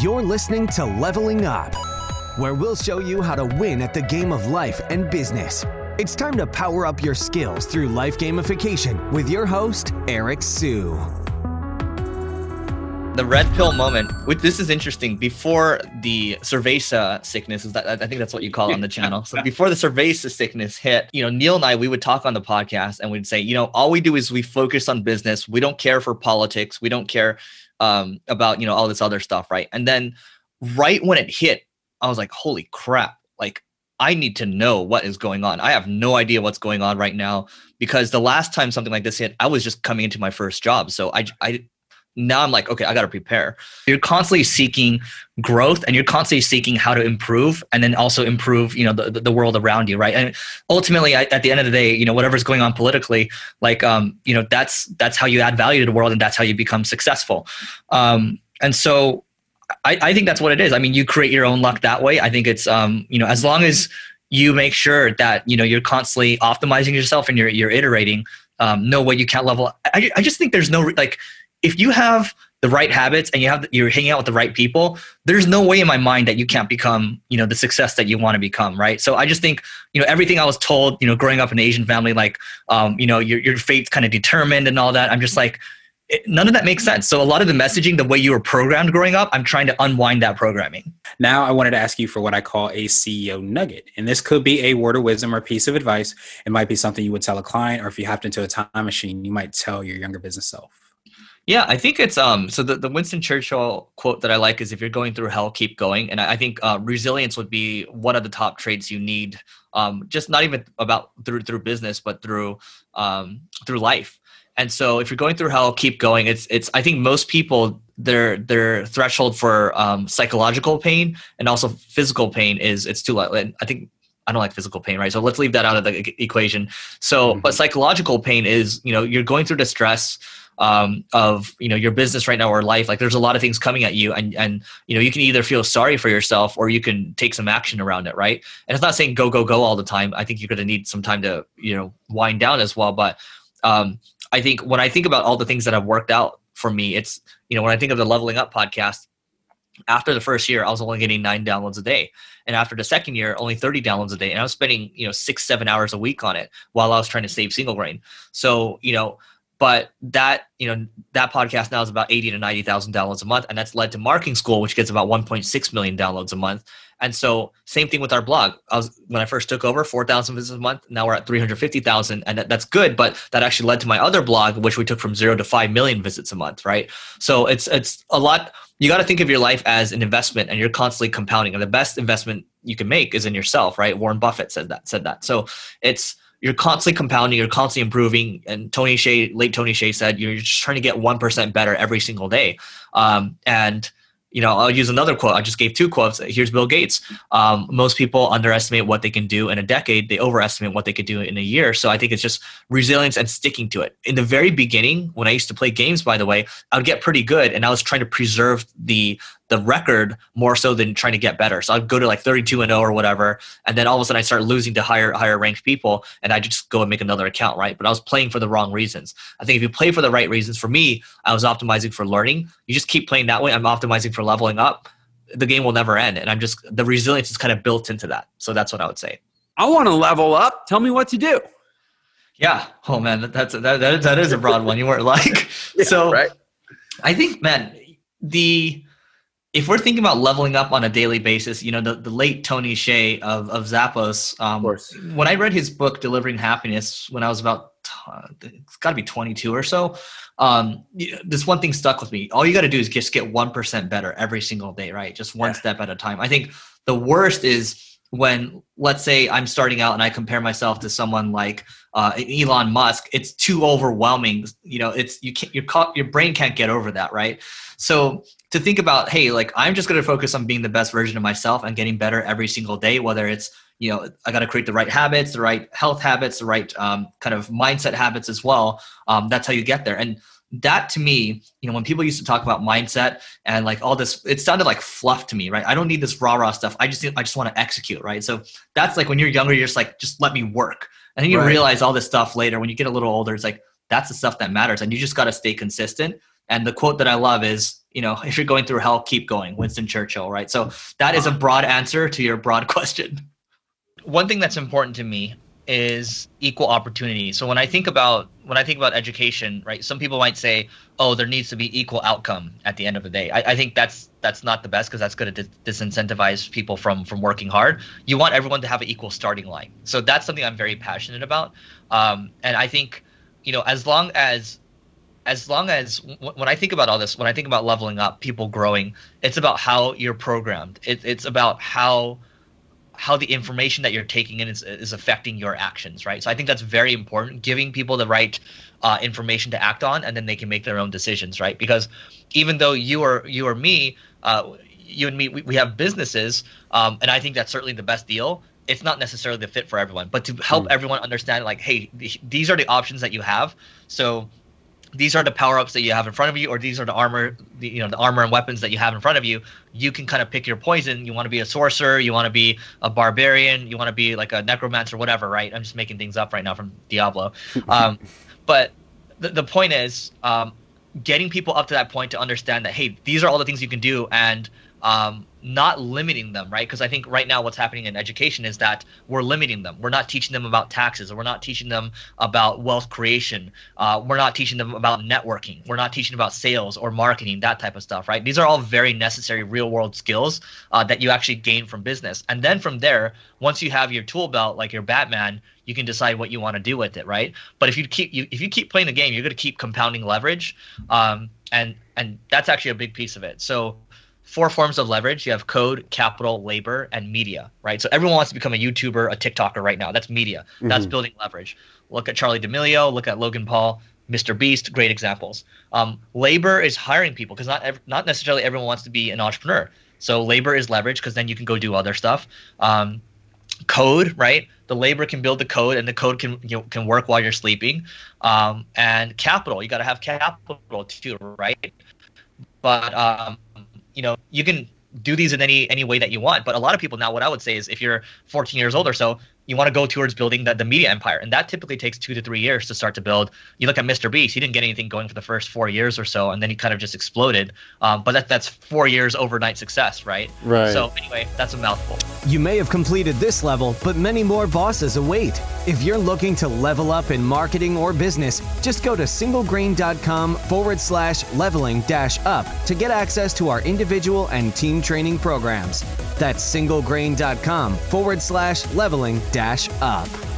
You're listening to Leveling Up, where we'll show you how to win at the game of life and business. It's time to power up your skills through life gamification with your host, Eric Siu. The red pill moment. Which this is interesting. Before the cerveza sickness, is that I think that's what you call it on the channel. So before the cerveza sickness hit, you know, Neil and I we would talk on the podcast and we'd say, you know, all we do is we focus on business. We don't care for politics. We don't care um, about you know all this other stuff, right? And then right when it hit, I was like, holy crap! Like I need to know what is going on. I have no idea what's going on right now because the last time something like this hit, I was just coming into my first job. So I, I now I'm like, okay, I got to prepare. You're constantly seeking growth and you're constantly seeking how to improve and then also improve, you know, the, the world around you. Right. And ultimately at the end of the day, you know, whatever's going on politically, like, um, you know, that's, that's how you add value to the world and that's how you become successful. Um, and so I, I think that's what it is. I mean, you create your own luck that way. I think it's, um, you know, as long as you make sure that, you know, you're constantly optimizing yourself and you're, you're iterating, um, know what you can't level. I, I just think there's no, like, if you have the right habits and you have you're hanging out with the right people there's no way in my mind that you can't become you know the success that you want to become right? So i just think you know everything i was told you know growing up in an asian family like um, you know your, your fate's kind of determined and all that i'm just like none of that makes sense. So a lot of the messaging the way you were programmed growing up i'm trying to unwind that programming. Now i wanted to ask you for what i call a ceo nugget and this could be a word of wisdom or piece of advice. It might be something you would tell a client or if you hopped into a time machine you might tell your younger business self yeah, I think it's um. So the, the Winston Churchill quote that I like is, "If you're going through hell, keep going." And I, I think uh, resilience would be one of the top traits you need. Um, just not even about through through business, but through um through life. And so, if you're going through hell, keep going. It's it's. I think most people their their threshold for um, psychological pain and also physical pain is it's too low. And I think I don't like physical pain, right? So let's leave that out of the equation. So, mm-hmm. but psychological pain is, you know, you're going through distress um, of you know your business right now or life like there's a lot of things coming at you and and you know you can either feel sorry for yourself or you can take some action around it right? And it's not saying go go go all the time. I think you're going to need some time to you know wind down as well. But um, i think when i think about all the things that have worked out for me it's you know when i think of the leveling up podcast after the first year i was only getting nine downloads a day. And after the second year only 30 downloads a day. And i was spending you know six seven hours a week on it while i was trying to save single grain. So you know but that you know that podcast now is about 80 to 90 thousand downloads a month and that's led to marketing school which gets about 1.6 million downloads a month. And so same thing with our blog. I was when i first took over 4000 visits a month. Now we're at 350000 and that, that's good but that actually led to my other blog which we took from zero to 5 million visits a month right? So it's it's a lot. You got to think of your life as an investment and you're constantly compounding and the best investment you can make is in yourself right? Warren buffett said that said that. So it's you're constantly compounding, you're constantly improving. And Tony Hsieh, late Tony Hsieh said, you're just trying to get 1% better every single day. Um, and you know, I'll use another quote. I just gave two quotes. Here's Bill Gates. Um, most people underestimate what they can do in a decade. They overestimate what they could do in a year. So I think it's just resilience and sticking to it. In the very beginning, when I used to play games, by the way, I would get pretty good, and I was trying to preserve the the record more so than trying to get better. So I'd go to like 32 and 0 or whatever, and then all of a sudden I start losing to higher higher ranked people, and I just go and make another account, right? But I was playing for the wrong reasons. I think if you play for the right reasons, for me, I was optimizing for learning. You just keep playing that way. I'm optimizing for leveling up. The game will never end, and I'm just the resilience is kind of built into that. So that's what I would say. I want to level up. Tell me what to do. Yeah. Oh man, that's that that, that is a broad one. You weren't like yeah, so. Right. I think, man, the if we're thinking about leveling up on a daily basis, you know, the, the late Tony Hsieh of, of Zappos, um, of when I read his book, Delivering Happiness, when I was about, uh, it's got to be 22 or so, um, this one thing stuck with me. All you got to do is just get 1% better every single day, right? Just one yeah. step at a time. I think the worst is when, let's say, I'm starting out and I compare myself to someone like uh, Elon Musk, it's too overwhelming. You know, it's, you can't, your, your brain can't get over that, right? So to think about, hey, like I'm just going to focus on being the best version of myself and getting better every single day, whether it's, you know, I got to create the right habits, the right health habits, the right um, kind of mindset habits as well. Um, that's how you get there. And that to me, you know, when people used to talk about mindset and like all this, it sounded like fluff to me, right? I don't need this rah rah stuff. I just, I just want to execute, right? So that's like when you're younger, you're just like, just let me work. And then you right. realize all this stuff later. When you get a little older, it's like that's the stuff that matters, and you just got to stay consistent. And the quote that I love is, you know, if you're going through hell, keep going. Winston Churchill, right? So that is a uh-huh. broad answer to your broad question. One thing that's important to me is equal opportunity. So when I think about when I think about education, right, some people might say, "Oh, there needs to be equal outcome at the end of the day." I, I think that's that's not the best because that's going to dis- disincentivize people from from working hard. You want everyone to have an equal starting line. So that's something I'm very passionate about, um, and I think, you know, as long as as long as w- when I think about all this, when I think about leveling up, people growing, it's about how you're programmed. It, it's about how how the information that you're taking in is, is affecting your actions, right? So I think that's very important, giving people the right uh, information to act on, and then they can make their own decisions, right? Because even though you or you or me, uh, you and me, we, we have businesses, um, and I think that's certainly the best deal. It's not necessarily the fit for everyone, but to help mm. everyone understand, like, hey, th- these are the options that you have. So these are the power ups that you have in front of you, or these are the armor, the, you know, the armor and weapons that you have in front of you. You can kind of pick your poison. You want to be a sorcerer, you want to be a barbarian, you want to be like a necromancer, whatever, right? I'm just making things up right now from Diablo. Um, but the, the point is, um, getting people up to that point to understand that, hey, these are all the things you can do, and um, not limiting them, right? Because I think right now what's happening in education is that we're limiting them. We're not teaching them about taxes, or we're not teaching them about wealth creation. Uh, we're not teaching them about networking. We're not teaching about sales or marketing, that type of stuff, right? These are all very necessary real world skills uh, that you actually gain from business. And then from there, once you have your tool belt, like your Batman, you can decide what you want to do with it, right? But if you keep you, if you keep playing the game, you're going to keep compounding leverage, um, and and that's actually a big piece of it. So four forms of leverage. You have code, capital, labor, and media, right? So everyone wants to become a YouTuber, a TikToker right now. That's media. Mm-hmm. That's building leverage. Look at Charli D'Amelio. Look at Logan Paul. Mr. Beast, great examples. Um, labor is hiring people because not ev- not necessarily everyone wants to be an entrepreneur. So labor is leverage because then you can go do other stuff. Um, code, right? The labor can build the code, and the code can you know, can work while you're sleeping. Um, and capital, you got to have capital too, right? But um, you know, you can do these in any any way that you want. But a lot of people now, what I would say is, if you're 14 years old or so, you want to go towards building the, the media empire. And that typically takes two to three years to start to build. You look at mr beast he didn't get anything going for the first four years or so and then he kind of just exploded. Um, but that, that's four years overnight success right? Right. So anyway that's a mouthful. You may have completed this level but many more bosses await. If you're looking to level up in marketing or business just go to singlegrain.com forward slash leveling dash up to get access to our individual and team training programs. That's singlegrain.com forward slash leveling dash up.